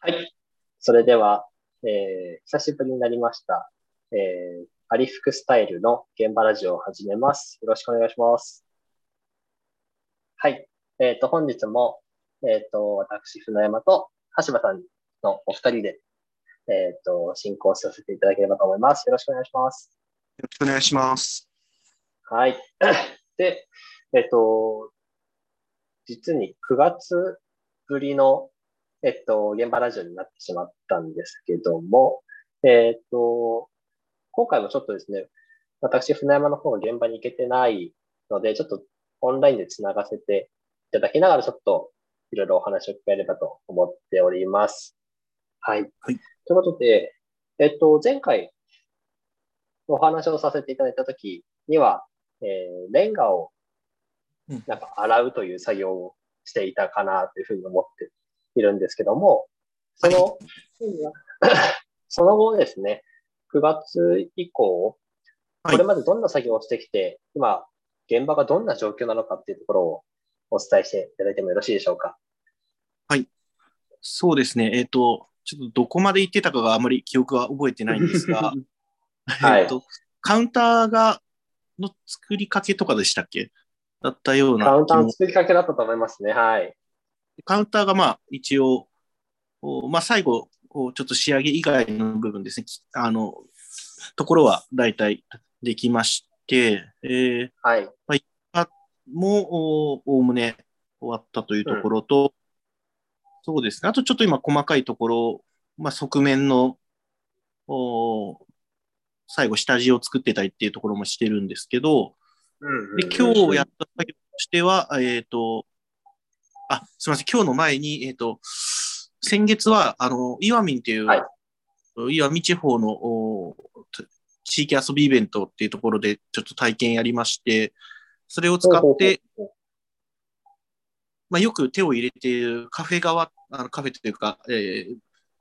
はい。それでは、えー、久しぶりになりました。えー、アリフクスタイルの現場ラジオを始めます。よろしくお願いします。はい。えっ、と、本日も、えっ、と、私、船山と橋場さんのお二人で、えっ、と、進行させていただければと思います。よろしくお願いします。よろしくお願いします。はい。で、えっ、と、実に9月ぶりの、えっと、現場ラジオになってしまったんですけども、えっと、今回もちょっとですね、私、船山の方が現場に行けてないので、ちょっとオンラインでつながせていただきながら、ちょっといろいろお話を聞ければと思っております。はい。はいということで、えっと、前回お話をさせていただいたときには、えー、レンガをうんなんか洗うという作業をしていたかなというふうに思っているんですけども、その、その後ですね、9月以降、はいこれまでどんな作業をしてきて、今、現場がどんな状況なのかっていうところをお伝えしていただいてもよろしいでしょうか？そうですね。えっ、と、ちょっとどこまで行ってたかがあまり記憶は覚えてないんですが、は いえっと、カウンターが、の作りかけとかでしたっけだったようなカウンターの作りかけだったと思いますね。はい。カウンターがまあ一応、おまあ最後、ちょっと仕上げ以外の部分ですね、きあの、ところは大体できまして、えー、はい。もうおおおむね終わったというところと、そうですね、あとちょっと今細かいところ、まあ、側面のお最後下地を作ってたりっていうところもしてるんですけど、うんで今日やった作業としては、えっ、と、あ、すみません、今日の前に、えっ、と、先月は、あの、岩見っていう、はい。岩見地方のお地域遊びイベントっていうところでちょっと体験やりまして、それを使って、まあ、よく手を入れているカフェ側、あのカフェというか、えー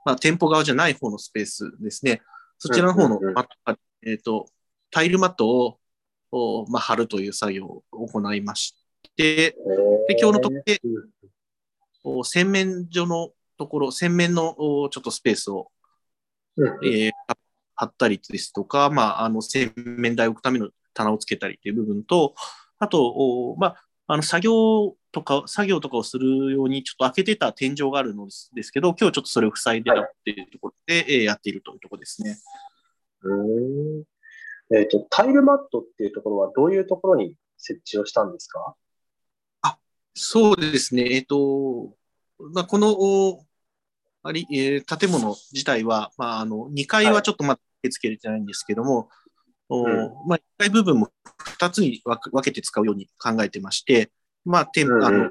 まあ、店舗側じゃない方のスペースですね。そちらの方のうんうんうん。マットが、えっ、と、タイルマットを、おまあ、貼るという作業を行いまして、で今日のとこでうんお洗面所のところ、洗面のおちょっとスペースを、うん。えー貼ったりですとか、まあ、あの洗面台を置くための棚をつけたりという部分と、あと、おまあ、あの作業とか、作業とかをするようにちょっと開けてた天井があるのですけど、今日ちょっとそれを塞いでたっていうところで、えーやっているというところですね。うー。んえっ、と、タイルマットっていうところはどういうところに設置をしたんですか？そうですね。えっ、と、まあ、この、おあり、えー建物自体は、まあ、あの、2階はちょっとまだ受け付けれてないんですけども、おうん。まあ、1階部分も2つに分け分けて使うように考えてまして、まあ、店うんうん。あの、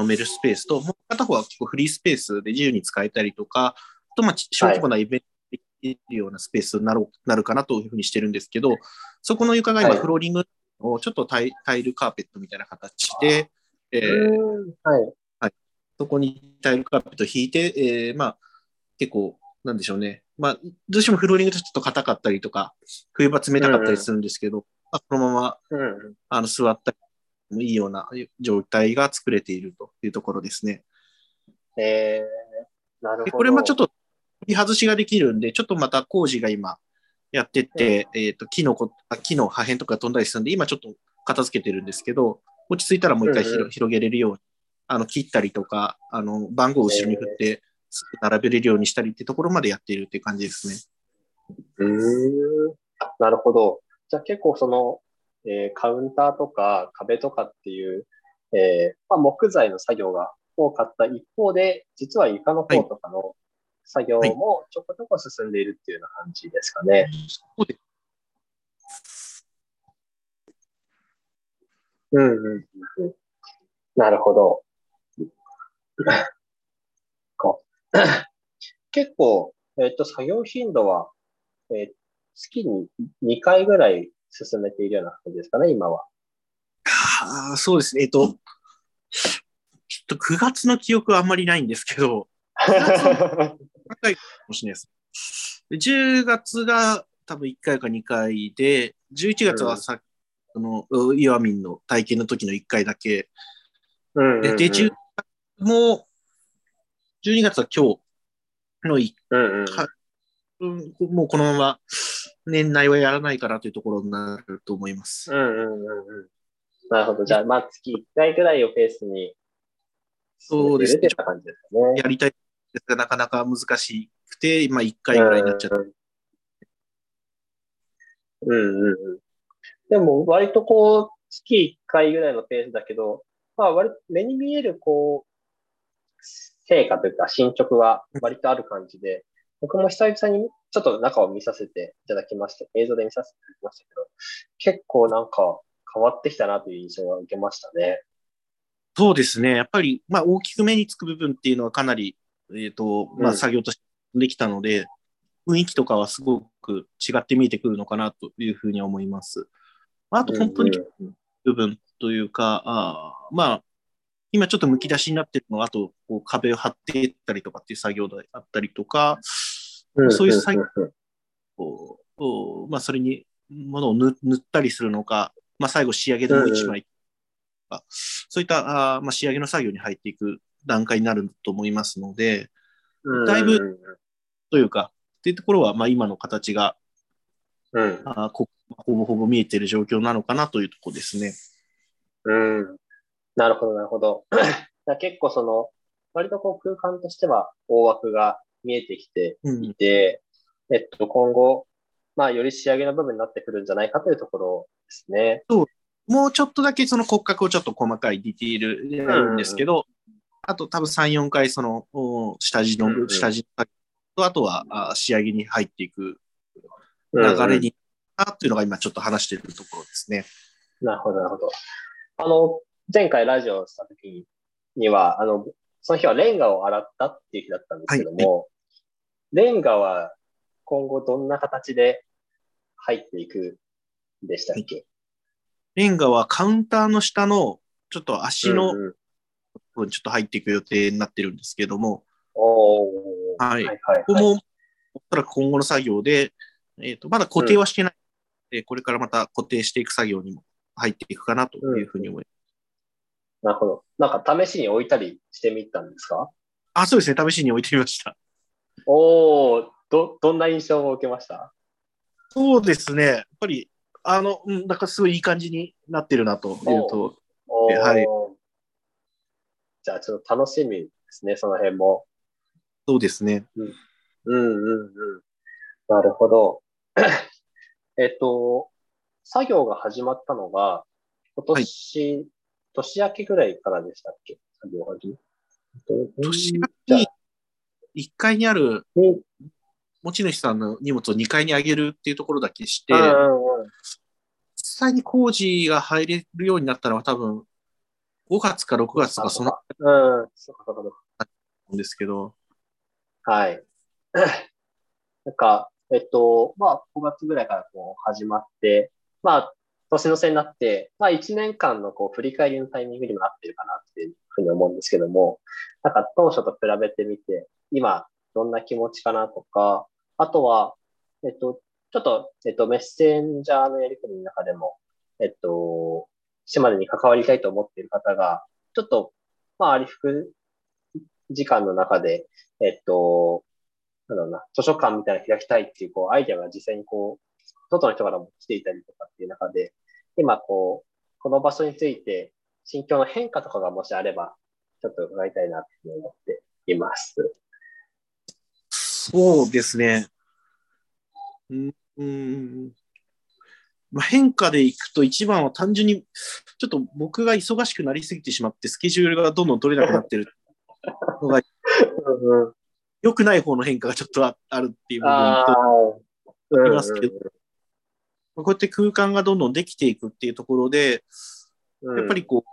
飲めるスペースと、もう片方は結構フリースペースで自由に使えたりとか、あと、まあ、ち小規模なイベントできるようなスペースになろうなるかなというふうにしてるんですけど、そこの床が今、はい。フローリングをちょっとタイタイルカーペットみたいな形で、えーうーんはい。そこにタイルカーペットを引いて、えーまあ、結構、なんでしょうね。まあ、どうしてもフローリングとちょっと硬かったりとか、冬場冷たかったりするんですけど、まあ、このままうん。あの座ったりもいいような状態が作れているというところですね。えー、なるほでど。これもちょっと取り外しができるんで、ちょっとまた工事が今やってて、えっ、と、木のこあ木の破片とか飛んだりするんで、今ちょっと片付けてるんですけど、落ち着いたらもう一回広,、うんうん広げれるように、あの、切ったりとか、あの、番号を後ろに振って、並べれるようにしたりってところまでやっているっていう感じですね。うーん。なるほど。じゃあ結構その、えーカウンターとか壁とかっていう、えーまあ、木材の作業が多かった一方で、実は床の方とかの作業もちょこちょこ進んでいるっていうような感じですかね。そうでううんうんうん。なるほど。結構、えっ、と、作業頻度は、えー月に2回ぐらい進めているような感じですかね、今は。あーそうですね。えっと、ちょっと9月の記憶はあんまりないんですけど、高いかもしれないです。で10月が多分1回か2回で、11月はさ、あの、う岩民の体験の時の1回だけ。うんうんうんで、で10月も、12月は今日の一うんうん。はいうんもうこのまま年内はやらないかなというところになると思います。うんうんうんうん。なるほど。じゃあ、まあ、月1回ぐらいをペースに、そうですね。やりたいですが、なかなか難しくて、まあ、1回ぐらいになっちゃう。うんうんうん。でも、割とこう、月1回ぐらいのペースだけど、まあ、割と目に見える、こう、成果というか進捗は割とある感じで、僕も久々にちょっと中を見させていただきました。映像で見させていただきましたけど、結構なんか変わってきたなという印象は受けましたね。そうですね。やっぱり、まあ、大きく目につく部分っていうのはかなり、えっ、と、まあ、うん作業としてできたので、雰囲気とかはすごく違って見えてくるのかなというふうには思います。まああと、本当にうん部分というか、あーまあ、今ちょっとむき出しになってるのは、あと、こう壁を張っていったりとかっていう作業であったりとか、うんそういう作業んんこうこうまあ、それにものを塗塗ったりするのか、まあ、最後仕上げでもう一枚とか、そういったあー、まあ、仕上げの作業に入っていく段階になると思いますので、うんだいぶというか、っていうところは、まあ、今の形がうんうん。あーこほぼほぼ見えている状況なのかなというところですね。うん。なるほど、なるほど。結構その、割とこう空間としては大枠が見えてきてうんいて、えっと、今後、まあ、より仕上げの部分になってくるんじゃないかというところですね。もうちょっとだけその骨格をちょっと細かいディティールでやるんですけど、あと多分3、4回そのお下地の、うんうん下地と、あとはあ仕上げに入っていくうんうん流れになっていうのが今ちょっと話しているところですね。なるほど、なるほど。あの、前回ラジオをした時には、あの、その日はレンガを洗ったっていう日だったんですけども、レンガは今後どんな形で入っていくんでしたっけ、レンガはカウンターの下のちょっと足の部分ちょっと入っていく予定になってるんですけども、はい。はいはいここもおそらく今後の作業で、えっ、と、まだ固定はしてない、で、これからまた固定していく作業にも入っていくかなというふうに思います。なるほど。なんか試しに置いたりしてみたんですか？あ、そうですね。試しに置いてみました。おー、ど、どんな印象を受けました？そうですね。やっぱり、あの、うん、なんかすごいいい感じになってるなというと、はいじゃあちょっと楽しみですね、その辺も。そうですね。うんうんうん。なるほど。えっと、作業が始まったのが、今年、年明けぐらいからでしたっけ？作業が始。年明けに1階にある持ち主さんの荷物を2階に上げるっていうところだけして、うんうんうん。実際に工事が入れるようになったのは多分5月か6月とかそのうん、そうかそうかそうか。んですけど、はい。なんか、えっと、まあ、5月ぐらいからこう始まって、まあ、年の瀬になって、まあ、1年間のこう振り返りのタイミングにもなってるかなっていうふうに思うんですけども、なんか当初と比べてみて、今、どんな気持ちかなとか、あとは、えっと、ちょっと、えっと、メッセンジャーのやり取りの中でも、えっと、島根に関わりたいと思っている方が、ちょっと、まあ、ありふく時間の中で、えっと、なんだろうな、図書館みたいなの開きたいっていう、こう、アイデアが実際にこう、外の人からも来ていたりとかっていう中で、今、こう、この場所について、心境の変化とかがもしあれば、ちょっと伺いたいなって思っています。そうですね。うんうんまあ、変化でいくと一番は単純に、ちょっと僕が忙しくなりすぎてしまって、スケジュールがどんどん取れなくなってるのが、良くない方の変化がちょっとああるっていう部分と、、うんいますけどこうやって空間がどんどんできていくっていうところで、うん。やっぱりこ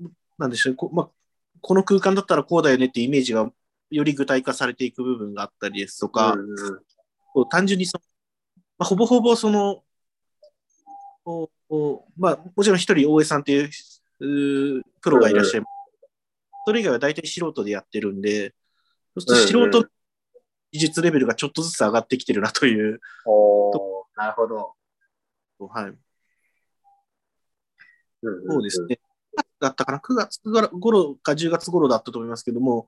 う、なんでしょう、こ,、まあ、この空間だったらこうだよねっていうイメージがより具体化されていく部分があったりですとか、こう単純にその、まあ、ほぼほぼその、こうこうまあ、もちろん一人大江さんっていうプロがいらっしゃいます。それ以外は大体素人でやってるんで、そうすると素人の技術レベルがちょっとずつ上がってきてるなという、おーなるほど。はい、うんうんうんそうです。ね。9月だったかな ?9 月頃か10月頃だったと思いますけども、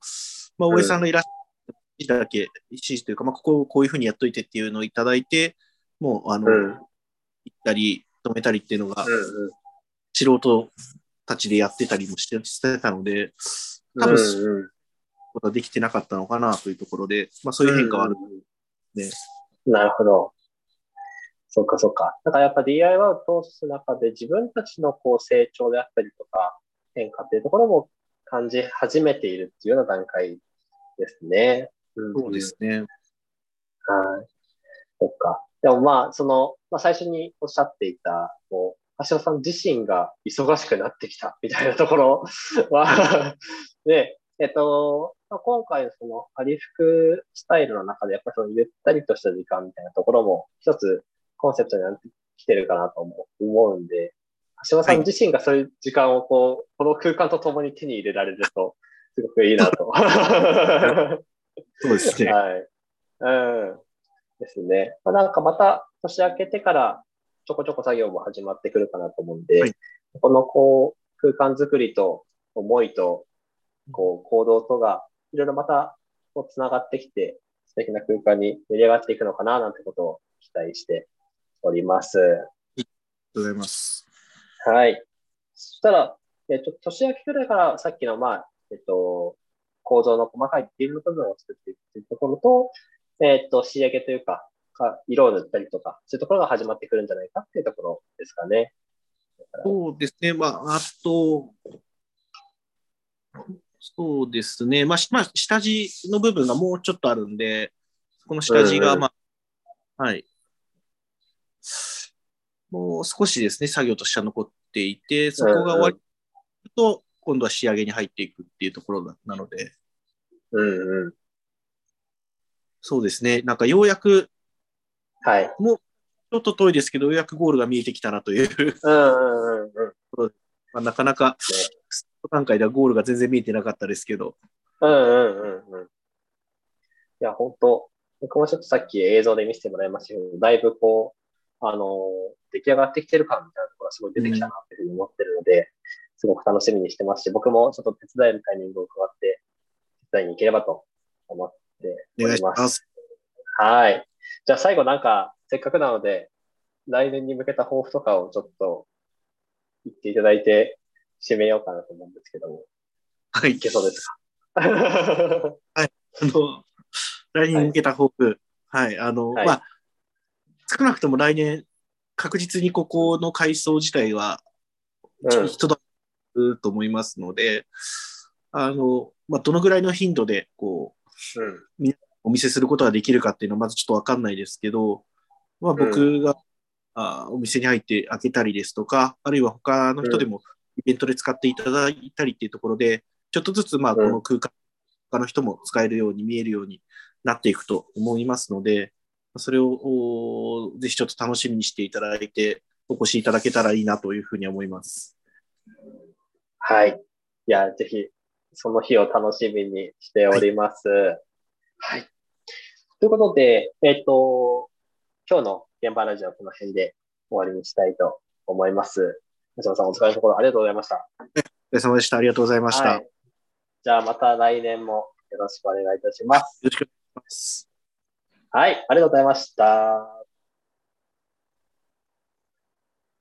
まあ、大江さんがいらっしゃって指示だけ、指示というか、まあ、ここをこういうふうにやっといてっていうのをいただいて、もう、あの、うん。行ったり、止めたりっていうのが、うん素人たちでやってたりもしてたので、うん。多分、うんうんことはできてなかったのかなというところで、まあ、そういう変化はあるうんうんね。なるほど。そうか、そうか。だからやっぱ DIY を通す中で自分たちのこう成長であったりとか変化っていうところも感じ始めているっていうような段階ですね。うんそうですね。はい。そっか。でもまあ、その、まあ最初におっしゃっていた、こう、橋尾さん自身が忙しくなってきたみたいなところは、で、えっと、まあ今回のその、アリ服スタイルの中で、やっぱりそのゆったりとした時間みたいなところも、一つコンセプトになってきてるかなと思う思うんで、橋尾さん自身がそういう時間をこう、この空間と共に手に入れられると、すごくいいなと。そうですね。はい。うん。ですね。まあ、なんかまた年明けてからちょこちょこ作業も始まってくるかなと思うんで、はいこのこう空間作りと思いとこう行動とがいろいろまたこう繋がってきて素敵な空間に盛り上がっていくのかななんてことを期待しております。ありがとうございます。はい。そしたら、えっと、年明けくらいからさっきの、まあ、えっと、構造の細かいディテールの部分を作っていくというところと、えっと、仕上げというか、か色を塗ったりとか、そういうところが始まってくるんじゃないかっていうところですかね。そうですね。まあ、あと、そうですね。まあ、しまあ、下地の部分がもうちょっとあるんで、この下地が、まあ、はい。もう少しですね、作業としては残っていて、そこが終わると、今度は仕上げに入っていくっていうところななので、うんうん。そうですね。なんかようやく、はい。もうちょっと遠いですけど、ようやくゴールが見えてきたなという、うんうんうんうん。まあ、なかなか、段階ではゴールが全然見えてなかったですけど、うんうんうんうん。いや、本当僕もちょっとさっき映像で見せてもらいましたけど、だいぶこう、あの、出来上がってきてる感みたいなところがすごい出てきたなっていうふうに思ってるので、すごく楽しみにしてますし、僕もちょっと手伝えるタイミングを加わって、手伝いに行ければと思っておりま。ますす。はい。じゃあ最後なんか、せっかくなので、来年に向けた抱負とかをちょっと言っていただいて、締めようかなと思うんですけども、はい。いけそうですか？あの、来年に向けた抱負。はい。あの、はいまあ、少なくとも来年、確実にここの改装自体は、うん人だと思いますので、あの、まあ、どのぐらいの頻度で、こう、うん。お見せすることができるかっていうのはまずちょっとわかんないですけど、まあ、僕が、あお店に入って開けたりですとか、あるいは他の人でもイベントで使っていただいたりっていうところで、ちょっとずつまあこうんの空間、他の人も使えるように見えるようになっていくと思いますので、それをおぜひちょっと楽しみにしていただいて、お越しいただけたらいいなというふうに思います。はい。いや、ぜひ、その日を楽しみにしております。はい。ということで、えっ、と、今日の現場ラジオはこの辺で終わりにしたいと思います。橋本さん、お疲れのところありがとうございました。お疲れ様でした。ありがとうございました。はい。じゃあ、また来年もよろしくお願いいたします。よろしくお願いします。はい。ありがとうございました。